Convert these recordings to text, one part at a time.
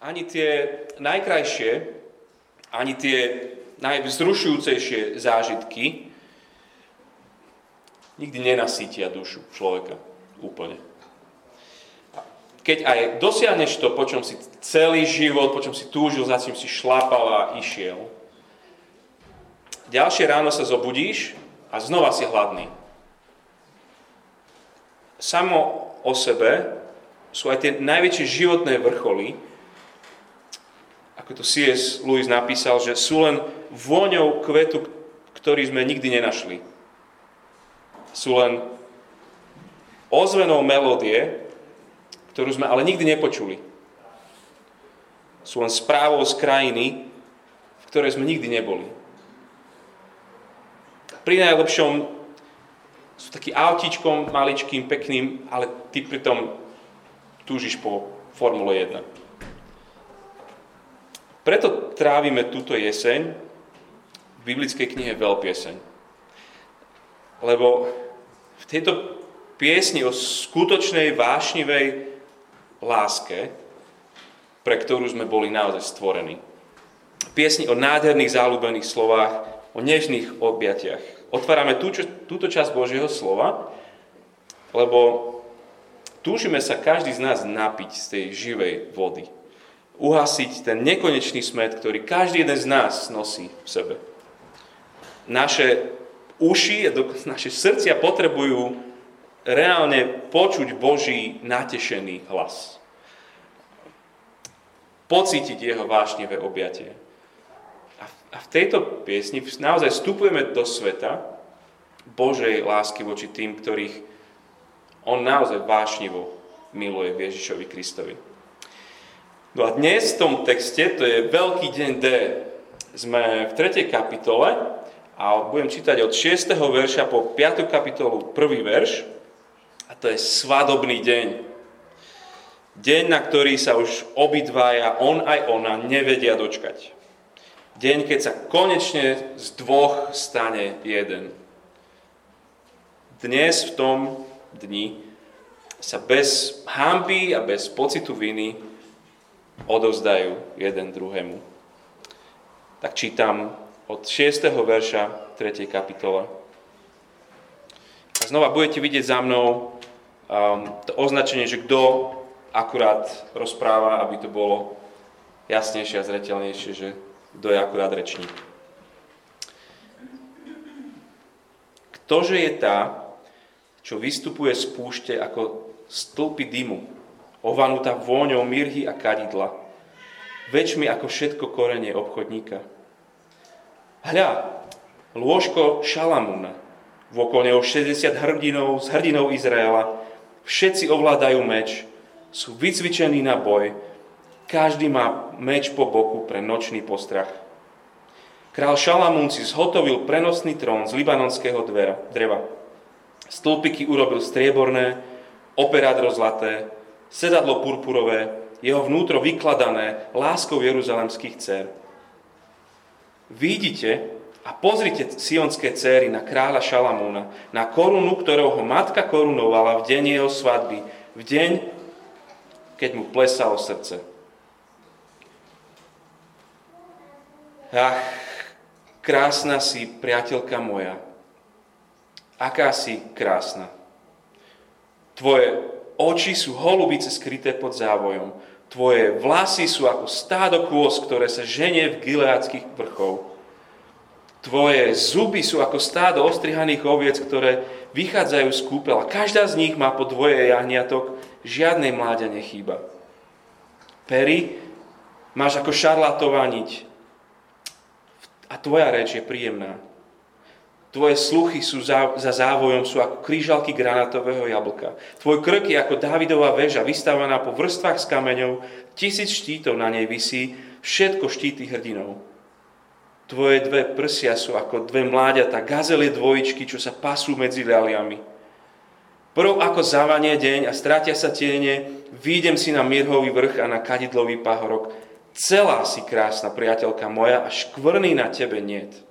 ani tie najkrajšie, ani tie najvzrušujúcejšie zážitky nikdy nenasítia dušu človeka úplne. Keď aj dosiahneš to, po čom si celý život, po čom si túžil, za čím si šlapal a išiel, ďalšie ráno sa zobudíš a znova si hladný. Samo o sebe sú aj tie najväčšie životné vrcholy, ako to C.S. Lewis napísal, že sú len vôňou kvetu, ktorý sme nikdy nenašli. Sú len ozvenou melódie, ktorú sme ale nikdy nepočuli. Sú len správou z krajiny, v ktorej sme nikdy neboli. Pri najlepšom sú taký autíčkom maličkým, pekným, ale ty pritom túžiš po Formule 1. Preto trávime túto jeseň v biblickej knihe Veľpieseň. Lebo v tejto piesni o skutočnej vášnivej láske, pre ktorú sme boli naozaj stvorení. Piesni o nádherných záľubených slovách, o nežných objatiach. Otvárame tú, túto časť Božieho slova, lebo túžime sa každý z nás napiť z tej živej vody uhasiť ten nekonečný smet, ktorý každý jeden z nás nosí v sebe. Naše uši, naše srdcia potrebujú reálne počuť Boží natešený hlas. Pocítiť jeho vášnivé objatie. A v tejto piesni naozaj vstupujeme do sveta Božej lásky voči tým, ktorých on naozaj vášnivo miluje Ježišovi Kristovi. No a dnes v tom texte, to je veľký deň D, sme v 3. kapitole a budem čítať od 6. verša po 5. kapitolu 1. verš a to je svadobný deň. Deň, na ktorý sa už obidvaja, on aj ona, nevedia dočkať. Deň, keď sa konečne z dvoch stane jeden. Dnes v tom dni sa bez hamby a bez pocitu viny odovzdajú jeden druhému. Tak čítam od 6. verša 3. kapitole. A znova budete vidieť za mnou um, to označenie, že kto akurát rozpráva, aby to bolo jasnejšie a zretelnejšie, že kto je akurát rečník. Ktože je tá, čo vystupuje z púšte ako stĺpy dymu, ovanutá vôňou mirhy a kadidla, väčšmi ako všetko korenie obchodníka. Hľa, lôžko Šalamúna, vokol neho 60 hrdinov z hrdinov Izraela, všetci ovládajú meč, sú vycvičení na boj, každý má meč po boku pre nočný postrach. Král Šalamún si zhotovil prenosný trón z libanonského dreva. Stĺpiky urobil strieborné, operádro zlaté, sedadlo purpurové, jeho vnútro vykladané láskou jeruzalemských dcer. Vidíte a pozrite sionské céry na kráľa Šalamúna, na korunu, ktorou ho matka korunovala v deň jeho svadby, v deň, keď mu plesalo srdce. Ach, krásna si, priateľka moja. Aká si krásna. Tvoje Oči sú holubice skryté pod závojom. Tvoje vlasy sú ako stádo kôz, ktoré sa ženie v gileádskych vrchov. Tvoje zuby sú ako stádo ostrihaných oviec, ktoré vychádzajú z kúpela. Každá z nich má po dvoje jahniatok, žiadnej mláďa nechýba. Pery máš ako šarlatová niť. A tvoja reč je príjemná. Tvoje sluchy sú za, za závojom, sú ako krížalky granátového jablka. Tvoj krk je ako Dávidová väža, vystávaná po vrstvách s kameňou, tisíc štítov na nej visí, všetko štíty hrdinov. Tvoje dve prsia sú ako dve mláďata, gazely dvojičky, čo sa pasú medzi ľaliami. Prv ako zavanie deň a stratia sa tiene, výjdem si na mirhový vrch a na kadidlový pahorok. Celá si krásna, priateľka moja, a škvrný na tebe niet.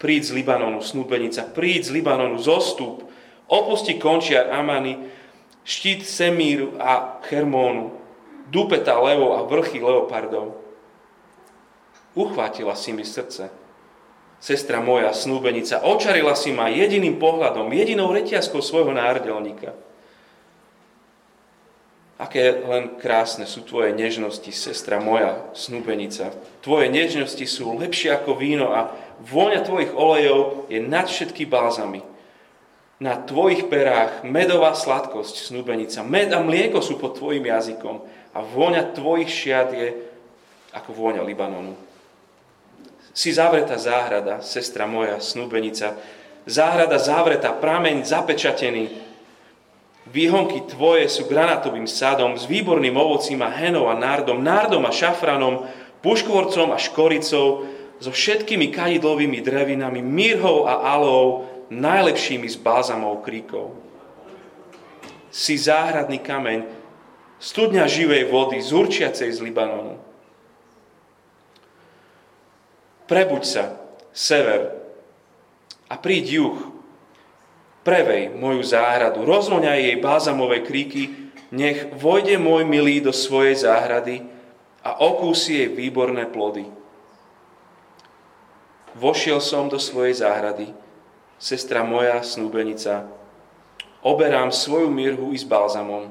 Príď z Libanonu, snúbenica, príď z Libanonu, zostup, opusti končiar Amany, štít Semíru a Hermónu. dupeta levov a vrchy leopardov. Uchvátila si mi srdce. Sestra moja, snúbenica, očarila si ma jediným pohľadom, jedinou reťazkou svojho nárdelníka. Aké len krásne sú tvoje nežnosti, sestra moja, snúbenica. Tvoje nežnosti sú lepšie ako víno a vôňa tvojich olejov je nad všetky bálzami. Na tvojich perách medová sladkosť, snúbenica. Med a mlieko sú pod tvojim jazykom a vôňa tvojich šiat je ako vôňa Libanonu. Si zavretá záhrada, sestra moja, snúbenica, záhrada zavretá, prameň zapečatený. Výhonky tvoje sú granátovým sadom, s výborným ovocím a henou a nárdom, nárdom a šafranom, puškvorcom a škoricou, so všetkými kadidlovými drevinami, mírhou a alou, najlepšími z bázamov kríkov. Si záhradný kameň, studňa živej vody, zurčiacej z Libanonu. Prebuď sa, sever, a príď juh. Prevej moju záhradu, rozvoňaj jej bázamové kríky, nech vojde môj milý do svojej záhrady a okúsi jej výborné plody. Vošiel som do svojej záhrady, sestra moja, snúbenica, oberám svoju mirhu i s balzamom,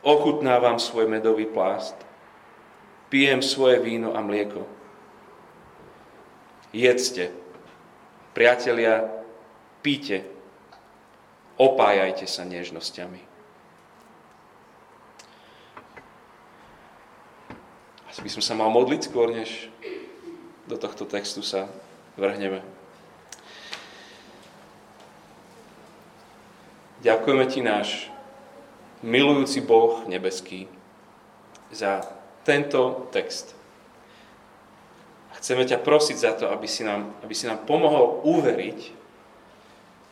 ochutnávam svoj medový plást, pijem svoje víno a mlieko. Jedzte. Priatelia, píte, opájajte sa nežnosťami. Asi by som sa mal modliť skôr, než do tohto textu sa vrhneme. Ďakujeme Ti náš milujúci Boh nebeský za tento text. Chceme ťa prosiť za to, aby si nám, aby si nám pomohol uveriť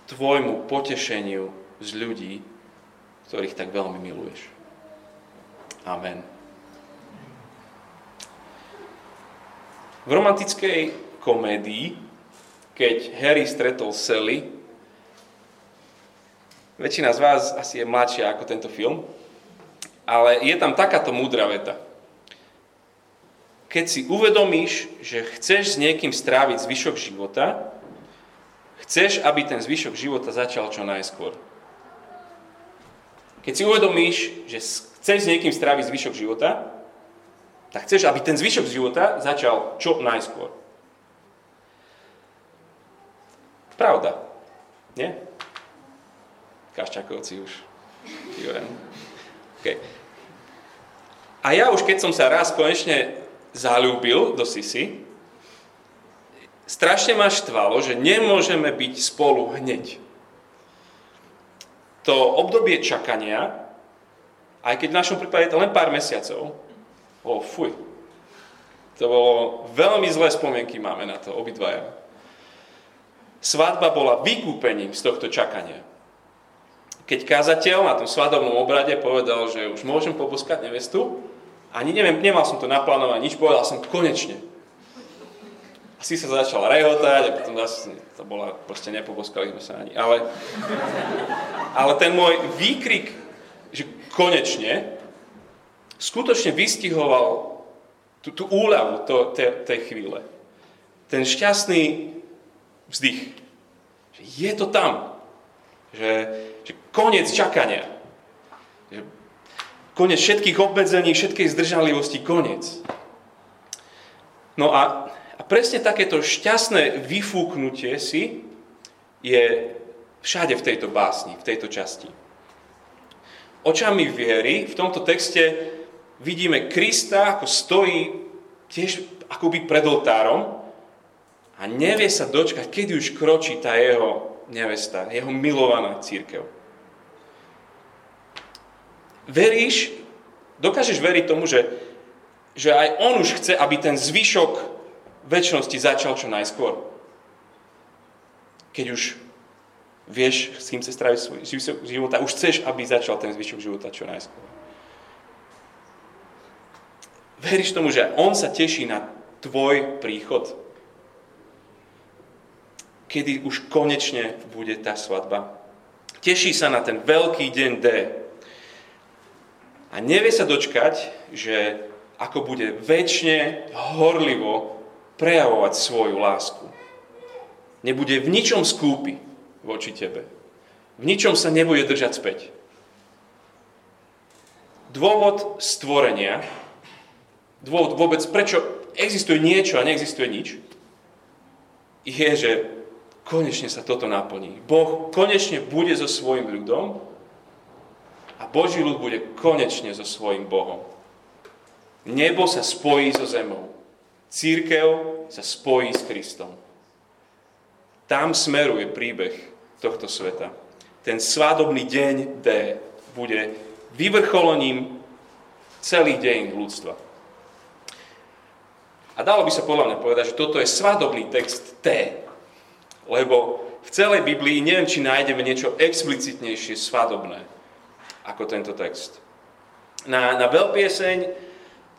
tvojmu potešeniu z ľudí, ktorých tak veľmi miluješ. Amen. V romantickej komédii, keď Harry stretol Sally, väčšina z vás asi je mladšia ako tento film, ale je tam takáto múdra veta keď si uvedomíš, že chceš s niekým stráviť zvyšok života, chceš, aby ten zvyšok života začal čo najskôr. Keď si uvedomíš, že chceš s niekým stráviť zvyšok života, tak chceš, aby ten zvyšok života začal čo najskôr. Pravda. Nie? Kaščakovci už. Okay. A ja už keď som sa raz konečne zalúbil do Sisi, strašne ma štvalo, že nemôžeme byť spolu hneď. To obdobie čakania, aj keď v našom prípade je to len pár mesiacov, o fuj, to bolo veľmi zlé spomienky máme na to, obidvaja. Svadba bola vykúpením z tohto čakania. Keď kázateľ na tom svadobnom obrade povedal, že už môžem poboskať nevestu, ani neviem, nemal som to naplánované, nič, povedal som konečne. Asi sa začal rehotať a potom zase to bola, proste nepoboskali sme sa ani. Ale, ale ten môj výkrik, že konečne, skutočne vystihoval tú, tú úľavu to, te, tej chvíle. Ten šťastný vzdych. Že je to tam. Že, že koniec čakania. Že Konec všetkých obmedzení, všetkej zdržanlivosti, koniec. No a, a presne takéto šťastné vyfúknutie si je všade v tejto básni, v tejto časti. Očami viery v tomto texte vidíme Krista, ako stojí tiež akoby pred oltárom a nevie sa dočkať, kedy už kročí tá jeho nevesta, jeho milovaná církev. Veríš, dokážeš veriť tomu, že, že aj on už chce, aby ten zvyšok väčšnosti začal čo najskôr. Keď už vieš, s kým chce stráviť svoj život už chceš, aby začal ten zvyšok života čo najskôr. Veríš tomu, že on sa teší na tvoj príchod? Kedy už konečne bude tá svadba? Teší sa na ten veľký deň D, A nevie sa dočkať, že ako bude väčšine horlivo prejavovať svoju lásku. Nebude v ničom skúpi voči tebe. V ničom sa nebude držať späť. Dôvod stvorenia, dôvod vôbec, prečo existuje niečo a neexistuje nič, je, že konečne sa toto naplní. Boh konečne bude so svojim ľudom a Boží ľud bude konečne so svojim Bohom. Nebo sa spojí so zemou. Církev sa spojí s Kristom. Tam smeruje príbeh tohto sveta. Ten svadobný deň D bude vyvrcholením celých dejín ľudstva. A dalo by sa podľa mňa povedať, že toto je svadobný text T, lebo v celej Biblii neviem, či nájdeme niečo explicitnejšie svadobné ako tento text. Na, na veľpieseň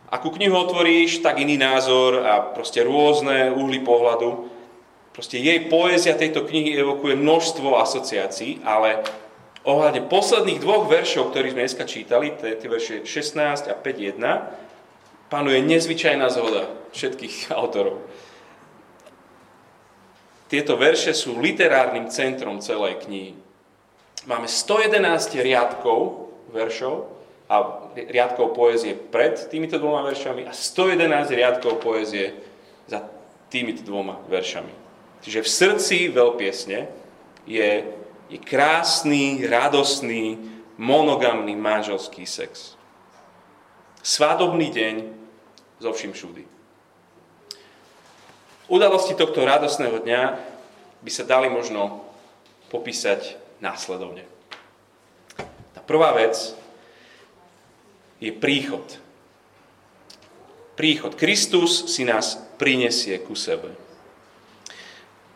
Akú knihu otvoríš, tak iný názor a proste rôzne uhly pohľadu. Proste jej poézia tejto knihy evokuje množstvo asociácií, ale ohľadne posledných dvoch veršov, ktorých sme dneska čítali, tie verše 16 a 5.1, panuje nezvyčajná zhoda všetkých autorov. Tieto verše sú literárnym centrom celej knihy. Máme 111 riadkov veršov, a riadkov poezie pred týmito dvoma veršami a 111 riadkov poezie za týmito dvoma veršami. Čiže v srdci veľpiesne je, je krásny, radostný, monogamný manželský sex. Svadobný deň zo všim všudy. Udalosti tohto radostného dňa by sa dali možno popísať následovne. Tá prvá vec je príchod. Príchod. Kristus si nás prinesie ku sebe.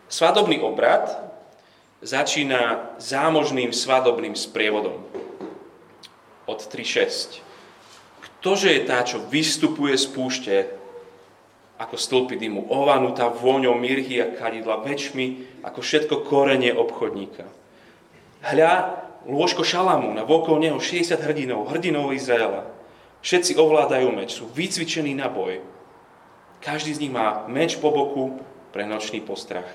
Svadobný obrad začína zámožným svadobným sprievodom. Od 3.6. Ktože je tá, čo vystupuje z púšte ako stĺpy dymu, ovanutá vôňou mirhy a kadidla, väčšmi ako všetko korenie obchodníka. Hľa, lôžko Šalamúna, vokol neho 60 hrdinov, hrdinov Izraela. Všetci ovládajú meč, sú vycvičení na boj. Každý z nich má meč po boku pre nočný postrach.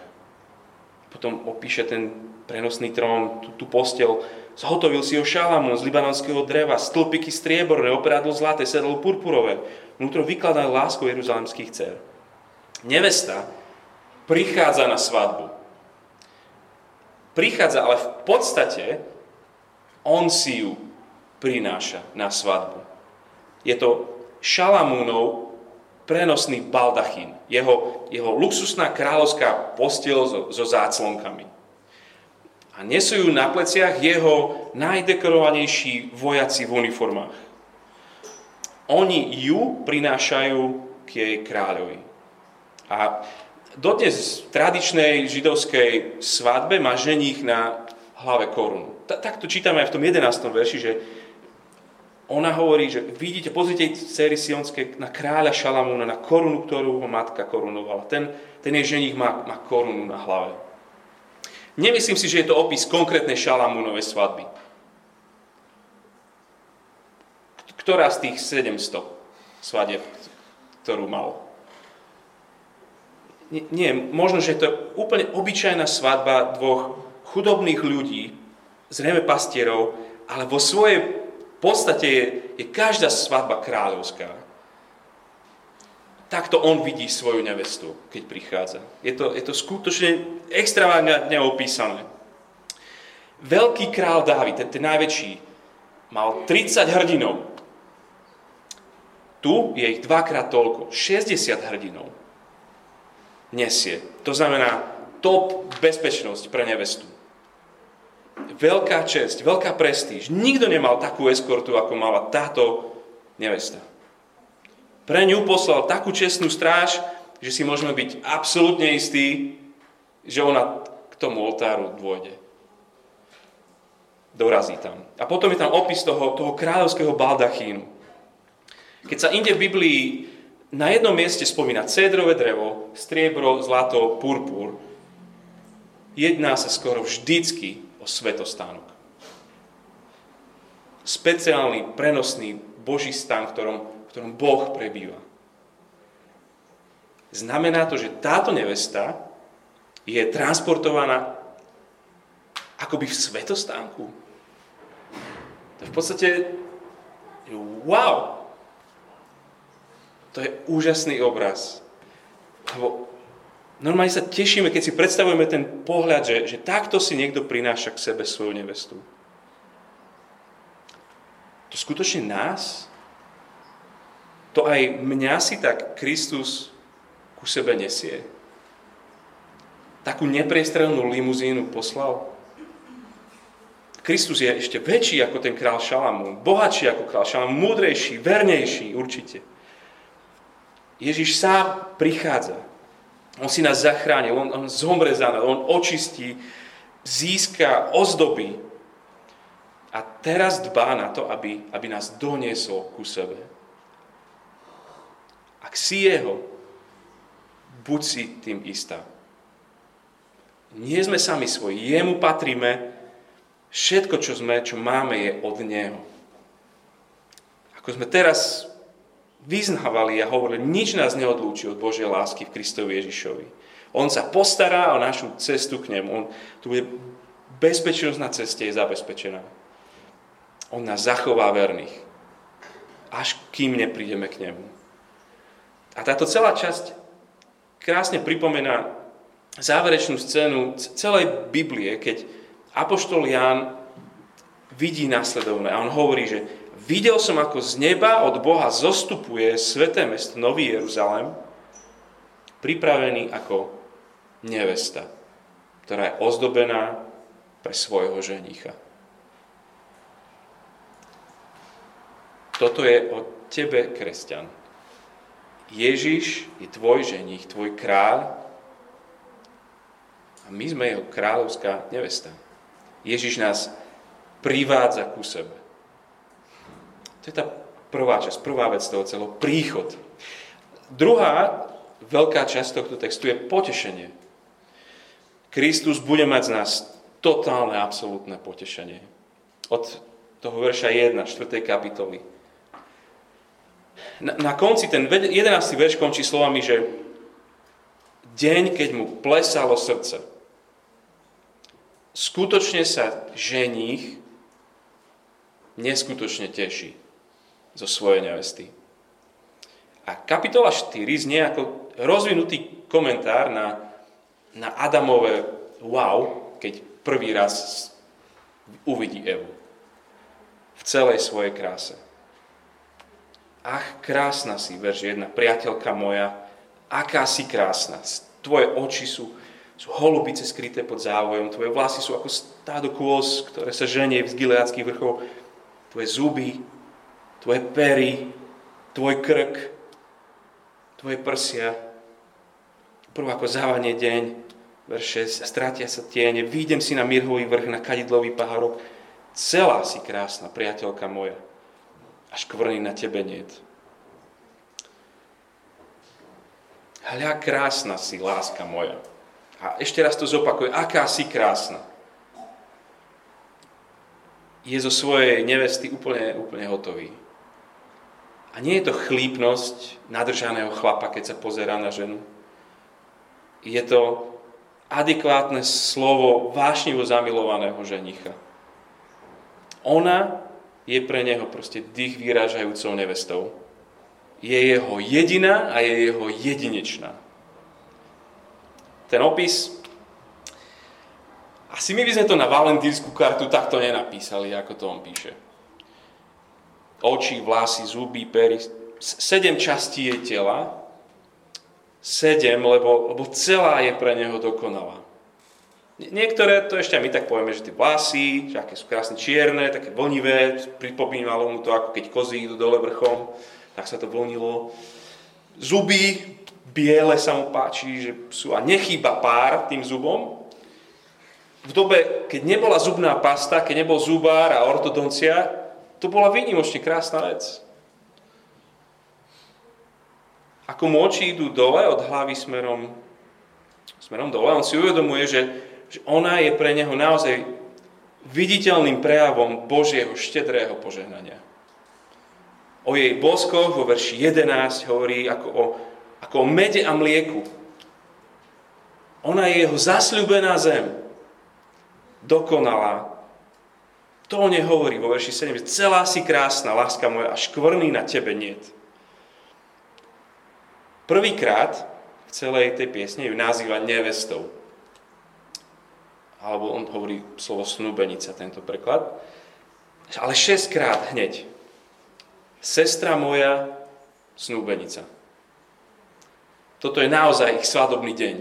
Potom opíše ten prenosný trón, tú, tú postel. Zhotovil si ho Šalamún z libanonského dreva, stĺpiky strieborné, oprádlo zlaté, sedlo purpurové. Vnútro vykladá lásku jeruzalemských dcer. Nevesta prichádza na svadbu. Prichádza, ale v podstate on si ju prináša na svadbu. Je to Šalamúnov prenosný baldachín, jeho, jeho luxusná kráľovská postiel so, so záclonkami. A nesú ju na pleciach jeho najdekorovanejší vojaci v uniformách. Oni ju prinášajú k jej kráľovi. A dodnes v tradičnej židovskej svadbe má ženích na hlave korunu. Takto čítame aj v tom 11. verši, že ona hovorí, že vidíte, pozrite céry Sionské na kráľa Šalamúna, na korunu, ktorú ho matka korunovala. Ten, ten jej ženich má, má korunu na hlave. Nemyslím si, že je to opis konkrétnej Šalamúnovej svadby. Ktorá z tých 700 svadieb, ktorú mal? Nie, možno, že to je úplne obyčajná svadba dvoch chudobných ľudí, zrejme pastierov, ale vo svojej podstate je, je každá svadba kráľovská. Takto on vidí svoju nevestu, keď prichádza. Je to, je to skutočne extravagantne opísané. Veľký král Dávid, ten, ten najväčší, mal 30 hrdinov. Tu je ich dvakrát toľko, 60 hrdinov nesie. To znamená top bezpečnosť pre nevestu veľká česť, veľká prestíž. Nikto nemal takú eskortu, ako mala táto nevesta. Pre ňu poslal takú čestnú stráž, že si môžeme byť absolútne istí, že ona k tomu oltáru dôjde. Dorazí tam. A potom je tam opis toho, toho kráľovského baldachínu. Keď sa inde v Biblii na jednom mieste spomína cédrové drevo, striebro, zlato, purpur, jedná sa skoro vždycky o svetostánok. speciálny, prenosný Boží stan, ktorom, ktorom Boh prebýva. Znamená to, že táto nevesta je transportovaná akoby v svetostánku. To je v podstate wow. To je úžasný obraz. Lebo normálne sa tešíme, keď si predstavujeme ten pohľad, že, že takto si niekto prináša k sebe svoju nevestu. To skutočne nás, to aj mňa si tak Kristus ku sebe nesie. Takú nepriestrelnú limuzínu poslal. Kristus je ešte väčší ako ten král Šalamún, bohatší ako král Šalamún, múdrejší, vernejší určite. Ježiš sám prichádza on si nás zachránil, on, on zomre za nás, on očistí, získa, ozdobí. A teraz dbá na to, aby, aby nás doniesol ku sebe. Ak si jeho, buď si tým istá. Nie sme sami svoji, jemu patríme, všetko, čo sme, čo máme, je od neho. Ako sme teraz vyznávali a hovorili, nič nás neodlúči od Božej lásky v Kristovi Ježišovi. On sa postará o našu cestu k nemu. On, tu je bezpečnosť na ceste je zabezpečená. On nás zachová verných. Až kým neprídeme k nemu. A táto celá časť krásne pripomína záverečnú scénu celej Biblie, keď Apoštol Ján vidí následovné a on hovorí, že Videl som, ako z neba od Boha zostupuje sveté mesto Nový Jeruzalém, pripravený ako nevesta, ktorá je ozdobená pre svojho ženicha. Toto je o tebe, kresťan. Ježiš je tvoj ženich, tvoj kráľ a my sme jeho kráľovská nevesta. Ježiš nás privádza ku sebe. To je tá prvá časť, prvá vec toho celého, príchod. Druhá veľká časť tohto textu je potešenie. Kristus bude mať z nás totálne, absolútne potešenie. Od toho verša 1, 4. kapitoly. Na, na konci, ten 11. verš končí slovami, že deň, keď mu plesalo srdce, skutočne sa ženích neskutočne teší zo svojej nevesty. A kapitola 4 znie ako rozvinutý komentár na, na Adamové wow, keď prvý raz uvidí Evu. V celej svojej kráse. Ach, krásna si, verž 1, priateľka moja, aká si krásna. Tvoje oči sú, sú holubice skryté pod závojom, tvoje vlasy sú ako stádo kôz, ktoré sa ženie z gileáckých vrchov, tvoje zuby tvoje pery, tvoj krk, tvoje prsia. Prvo ako závanie deň, verše, stratia sa tiene, výjdem si na mirhový vrch, na kadidlový pahorok. Celá si krásna, priateľka moja. Až kvrny na tebe niet. Hľa, krásna si, láska moja. A ešte raz to zopakuje, aká si krásna. Je zo svojej nevesty úplne, úplne hotový. A nie je to chlípnosť nadržaného chlapa, keď sa pozerá na ženu. Je to adekvátne slovo vášnivo zamilovaného ženicha. Ona je pre neho proste dých vyrážajúcou nevestou. Je jeho jediná a je jeho jedinečná. Ten opis, asi my by sme to na valentínsku kartu takto nenapísali, ako to on píše oči, vlasy, zuby, pery, sedem častí jej tela, sedem, lebo, lebo celá je pre neho dokonalá. Niektoré, to ešte aj my tak povieme, že tie vlasy, že aké sú krásne čierne, také vlnivé, pripomínalo mu to, ako keď kozy idú dole vrchom, tak sa to vlnilo. Zuby, biele sa mu páči, že sú a nechýba pár tým zubom. V dobe, keď nebola zubná pasta, keď nebol zubár a ortodoncia, to bola výnimočne krásna vec. Ako mu oči idú dole od hlavy smerom, smerom dole, on si uvedomuje, že, že ona je pre neho naozaj viditeľným prejavom Božieho štedrého požehnania. O jej boskoch vo verši 11 hovorí ako o, ako o mede a mlieku. Ona je jeho zasľúbená zem. Dokonalá. To o nej hovorí vo verši 7. Celá si krásna, láska moja, a škvrný na tebe niet. Prvýkrát v celej tej piesne ju nazýva nevestou alebo on hovorí slovo snúbenica, tento preklad. Ale šestkrát hneď. Sestra moja, snúbenica. Toto je naozaj ich svadobný deň.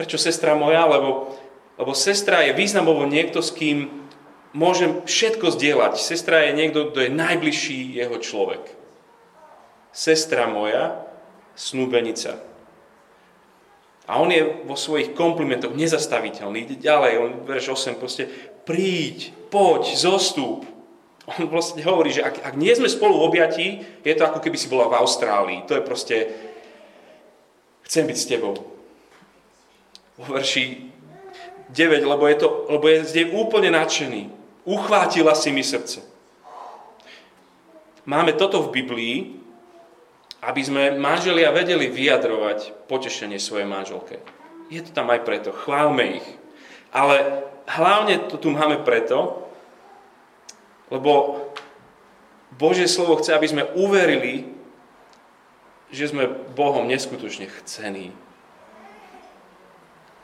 Prečo sestra moja? Lebo, lebo sestra je významovo niekto, s kým môžem všetko zdieľať. Sestra je niekto, kto je najbližší jeho človek. Sestra moja, snúbenica. A on je vo svojich komplimentoch nezastaviteľný. Ide ďalej, on verš 8 proste príď, poď, zostúp. On vlastne hovorí, že ak, ak nie sme spolu v objatí, je to ako keby si bola v Austrálii. To je proste, chcem byť s tebou. Vo verši 9, lebo je, to, lebo je zde úplne nadšený. Uchvátila si mi srdce. Máme toto v Biblii, aby sme manželia vedeli vyjadrovať potešenie svojej manželke. Je to tam aj preto, chválme ich. Ale hlavne to tu máme preto, lebo Božie slovo chce, aby sme uverili, že sme Bohom neskutočne chcení.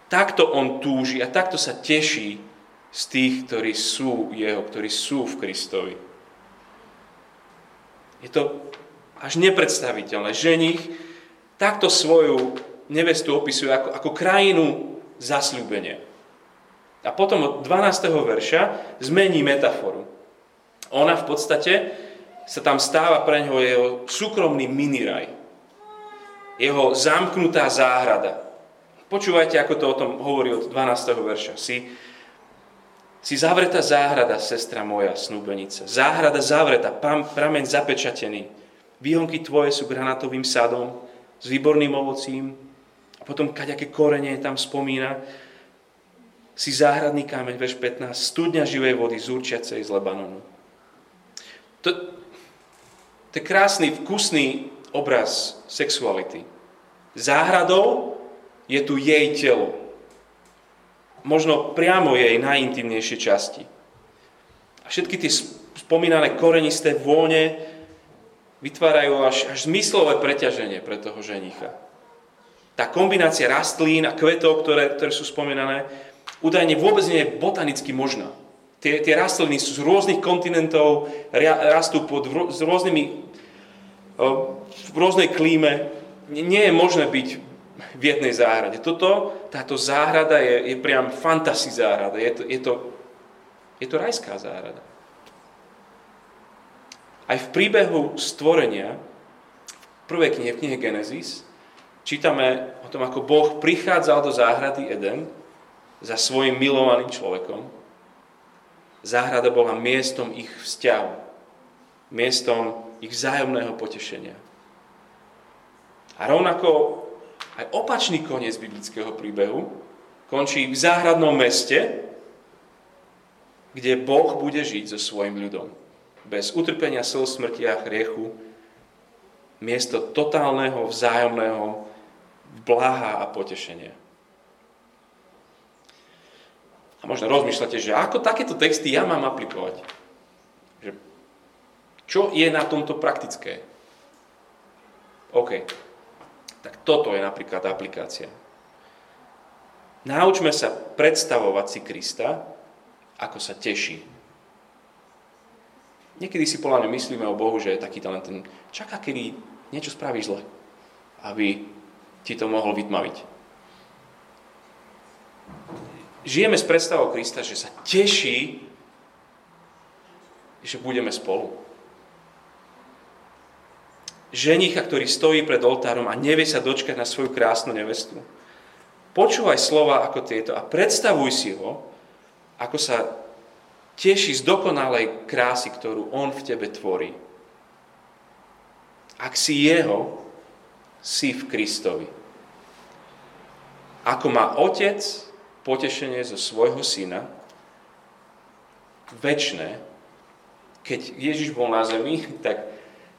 Takto on túži a takto sa teší z tých, ktorí sú jeho, ktorí sú v Kristovi. Je to až nepredstaviteľné. Ženich takto svoju nevestu opisuje ako, ako krajinu zasľúbenia. A potom od 12. verša zmení metaforu. Ona v podstate sa tam stáva pre ňoho jeho súkromný miniraj. Jeho zamknutá záhrada. Počúvajte, ako to o tom hovorí od 12. verša. Si, si zavretá záhrada, sestra moja, snúbenica. Záhrada zavretá, prameň zapečatený Výhonky tvoje sú granatovým sadom s výborným ovocím. A potom kaďaké korene tam spomína. Si záhradný kámeň, veš 15, studňa živej vody z určiacej z Lebanonu. To, to je krásny, vkusný obraz sexuality. Záhradou je tu jej telo. Možno priamo jej najintimnejšie časti. A všetky tie spomínané korenisté vône, vytvárajú až, až zmyslové preťaženie pre toho ženicha. Tá kombinácia rastlín a kvetov, ktoré, ktoré sú spomínané, údajne vôbec nie je botanicky možná. Tie, tie rastliny sú z rôznych kontinentov, rastú pod, s rôznymi, v rôznej klíme. Nie je možné byť v jednej záhrade. Toto, táto záhrada je, je priam fantasy záhrada. Je to, je, to, je to rajská záhrada. Aj v príbehu stvorenia, v prvej knihe, v knihe Genesis, čítame o tom, ako Boh prichádzal do záhrady Eden za svojim milovaným človekom. Záhrada bola miestom ich vzťahu, miestom ich vzájomného potešenia. A rovnako aj opačný koniec biblického príbehu končí v záhradnom meste, kde Boh bude žiť so svojim ľudom bez utrpenia, slz, smrti a hriechu, miesto totálneho, vzájomného bláha a potešenia. A možno rozmýšľate, že ako takéto texty ja mám aplikovať. Že čo je na tomto praktické? OK. Tak toto je napríklad aplikácia. Naučme sa predstavovať si Krista, ako sa teší Niekedy si podľa myslíme o Bohu, že je taký len ten, čaká, kedy niečo spraví zle, aby ti to mohol vytmaviť. Žijeme s predstavou Krista, že sa teší, že budeme spolu. Ženicha, ktorý stojí pred oltárom a nevie sa dočkať na svoju krásnu nevestu. Počúvaj slova ako tieto a predstavuj si ho, ako sa teší z dokonalej krásy, ktorú On v tebe tvorí. Ak si Jeho, si v Kristovi. Ako má Otec potešenie zo svojho Syna, väčšné, keď Ježiš bol na zemi, tak,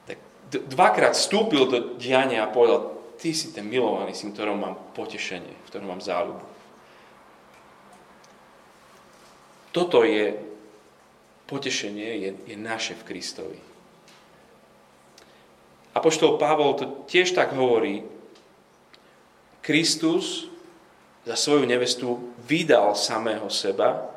tak dvakrát vstúpil do diania a povedal, ty si ten milovaný syn, ktorom mám potešenie, v ktorom mám záľubu. Toto je potešenie, je, je naše v Kristovi. Apoštol Pavol to tiež tak hovorí. Kristus za svoju nevestu vydal samého seba,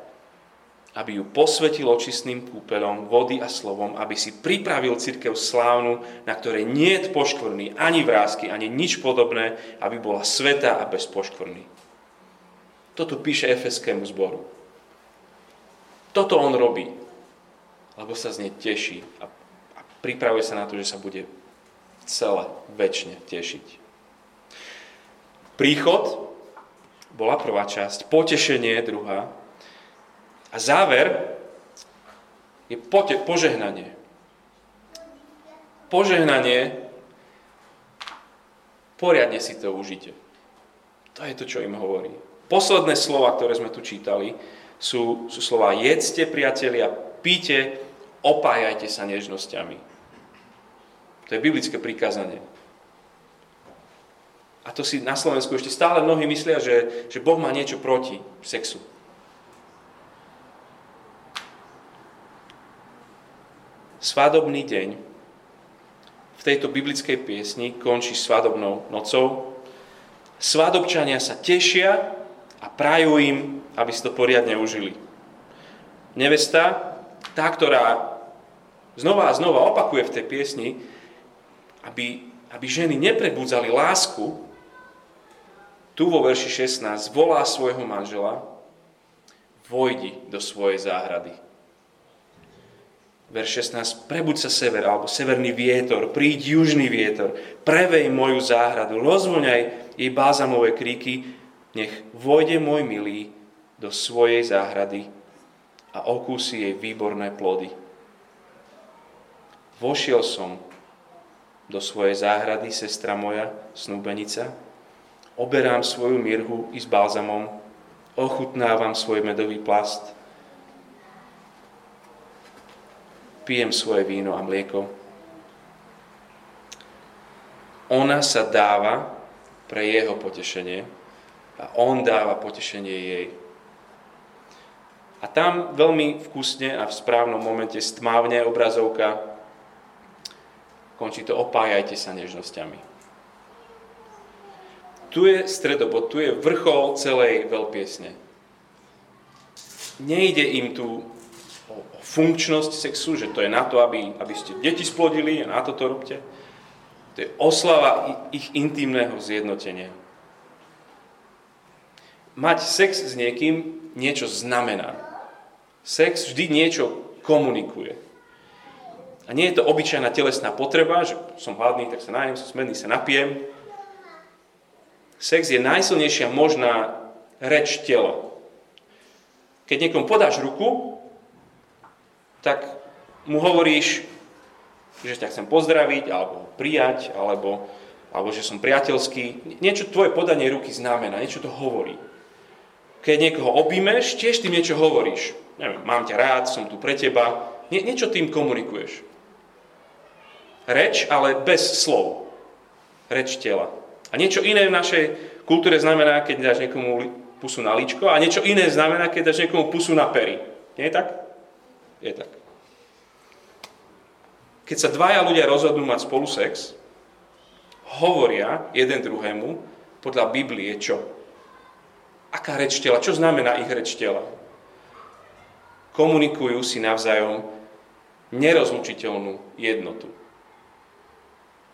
aby ju posvetil očistným kúpelom vody a slovom, aby si pripravil církev slávnu, na ktorej nie je poškvrný ani vrázky, ani nič podobné, aby bola sveta a bez poškvrny. Toto píše Efeskému zboru. Toto on robí, lebo sa z nej teší a, a pripravuje sa na to, že sa bude celé väčšine tešiť. Príchod bola prvá časť, potešenie druhá, a záver je pote- požehnanie. Požehnanie, poriadne si to užite. To je to, čo im hovorí. Posledné slova, ktoré sme tu čítali, sú, sú slova jedzte, priatelia, píte, opájajte sa nežnosťami. To je biblické prikázanie. A to si na Slovensku ešte stále mnohí myslia, že, že Boh má niečo proti sexu. svadobný deň v tejto biblickej piesni končí svadobnou nocou. Svadobčania sa tešia a prajú im, aby si to poriadne užili. Nevesta, tá, ktorá znova a znova opakuje v tej piesni, aby, aby ženy neprebudzali lásku, tu vo verši 16 volá svojho manžela, vojdi do svojej záhrady. Verš 16, prebuď sa sever, alebo severný vietor, príď južný vietor, prevej moju záhradu, rozvoňaj jej bázamové kríky, nech vojde môj milý do svojej záhrady a okúsi jej výborné plody. Vošiel som do svojej záhrady, sestra moja, snúbenica, oberám svoju mirhu i s balzamom, ochutnávam svoj medový plast – pijem svoje víno a mlieko. Ona sa dáva pre jeho potešenie a on dáva potešenie jej. A tam veľmi vkusne a v správnom momente stmávne obrazovka končí to opájajte sa nežnosťami. Tu je stredobod, tu je vrchol celej veľpiesne. Nejde im tu o, funkčnosť sexu, že to je na to, aby, aby ste deti splodili a na to to robte. To je oslava ich intimného zjednotenia. Mať sex s niekým niečo znamená. Sex vždy niečo komunikuje. A nie je to obyčajná telesná potreba, že som hladný, tak sa najem, som smedný, sa napijem. Sex je najsilnejšia možná reč tela. Keď niekomu podáš ruku, tak mu hovoríš, že ťa chcem pozdraviť, alebo prijať, alebo, alebo že som priateľský. Niečo tvoje podanie ruky znamená, niečo to hovorí. Keď niekoho objímeš, tiež tým niečo hovoríš. Neviem, mám ťa rád, som tu pre teba. Nie, niečo tým komunikuješ. Reč, ale bez slov. Reč tela. A niečo iné v našej kultúre znamená, keď dáš niekomu pusu na líčko a niečo iné znamená, keď dáš niekomu pusu na pery. Nie je tak? Je tak. Keď sa dvaja ľudia rozhodnú mať spolu sex, hovoria jeden druhému podľa Biblie čo? Aká reč tela? Čo znamená ich reč tela? Komunikujú si navzájom nerozlučiteľnú jednotu.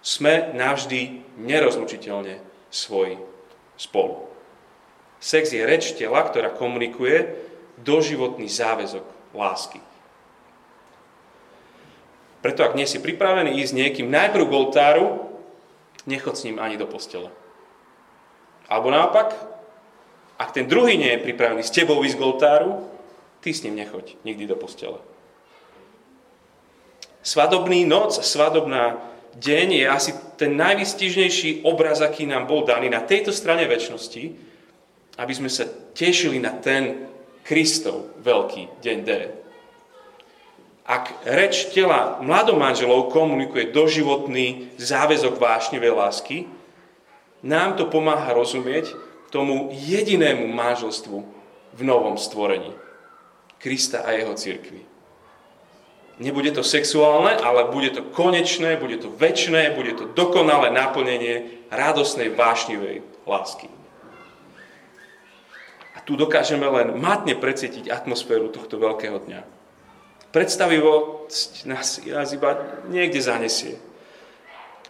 Sme navždy nerozlučiteľne svoj spolu. Sex je reč tela, ktorá komunikuje doživotný záväzok lásky. Preto ak nie si pripravený ísť niekým najprv k oltáru, nechod s ním ani do postele. Alebo naopak, ak ten druhý nie je pripravený s tebou ísť k oltáru, ty s ním nechoď nikdy do postele. Svadobný noc, svadobná deň je asi ten najvystižnejší obraz, aký nám bol daný na tejto strane väčšnosti, aby sme sa tešili na ten Kristov veľký deň D. ak reč tela mladomanželov komunikuje doživotný záväzok vášnivej lásky, nám to pomáha rozumieť tomu jedinému manželstvu v novom stvorení. Krista a jeho cirkvi. Nebude to sexuálne, ale bude to konečné, bude to väčšné, bude to dokonalé naplnenie radosnej, vášnivej lásky. A tu dokážeme len matne precítiť atmosféru tohto veľkého dňa predstavivosť nás, nás iba niekde zanesie.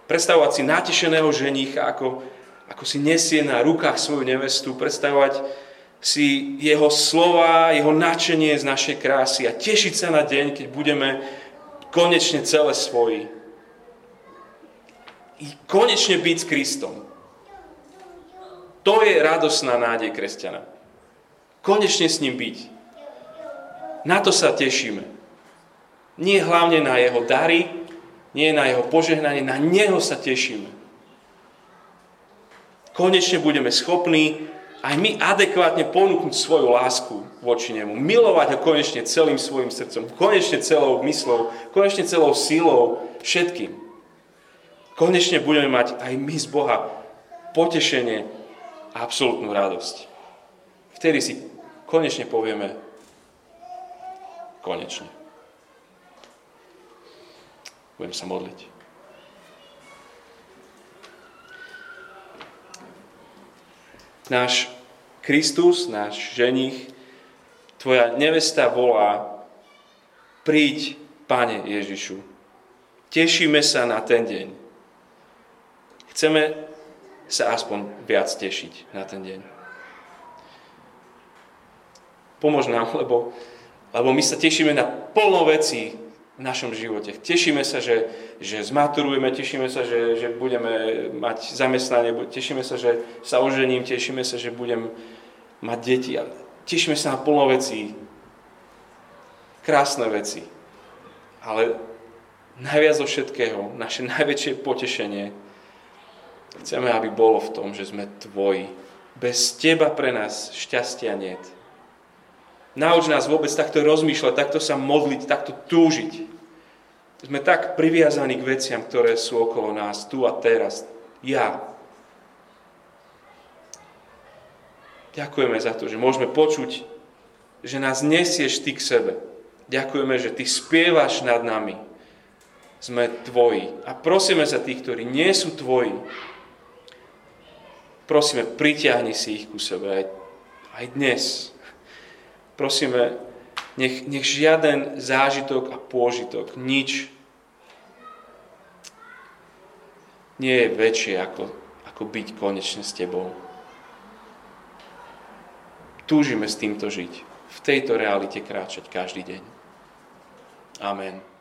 Predstavovať si natešeného ženícha, ako, ako si nesie na rukách svoju nevestu, predstavovať si jeho slova, jeho nadšenie z našej krásy a tešiť sa na deň, keď budeme konečne celé svoji. I konečne byť s Kristom. To je radosná nádej kresťana. Konečne s ním byť. Na to sa tešíme. Nie hlavne na jeho dary, nie na jeho požehnanie, na neho sa tešíme. Konečne budeme schopní aj my adekvátne ponúknuť svoju lásku voči nemu. Milovať ho konečne celým svojim srdcom, konečne celou myslou, konečne celou sílou, všetkým. Konečne budeme mať aj my z Boha potešenie a absolútnu radosť. Vtedy si konečne povieme konečne. Budem sa modliť. Náš Kristus, náš ženich, tvoja nevesta volá, príď, Pane Ježišu. Tešíme sa na ten deň. Chceme sa aspoň viac tešiť na ten deň. Pomôž nám, lebo, lebo my sa tešíme na plno vecí, v našom živote. Tešíme sa, že, že zmaturujeme, tešíme sa, že, že budeme mať zamestnanie, tešíme sa, že sa ožením, tešíme sa, že budem mať deti. Tešíme sa na plno vecí, krásne veci. Ale najviac zo všetkého, naše najväčšie potešenie, chceme, aby bolo v tom, že sme tvoji. Bez teba pre nás šťastia niet. Nauč nás vôbec takto rozmýšľať, takto sa modliť, takto túžiť. Sme tak priviazaní k veciam, ktoré sú okolo nás, tu a teraz. Ja. Ďakujeme za to, že môžeme počuť, že nás nesieš ty k sebe. Ďakujeme, že ty spievaš nad nami. Sme tvoji. A prosíme za tých, ktorí nie sú tvoji. Prosíme, pritiahni si ich ku sebe aj, aj dnes Prosíme, nech, nech žiaden zážitok a pôžitok, nič nie je väčšie ako, ako byť konečne s Tebou. Túžime s týmto žiť, v tejto realite kráčať každý deň. Amen.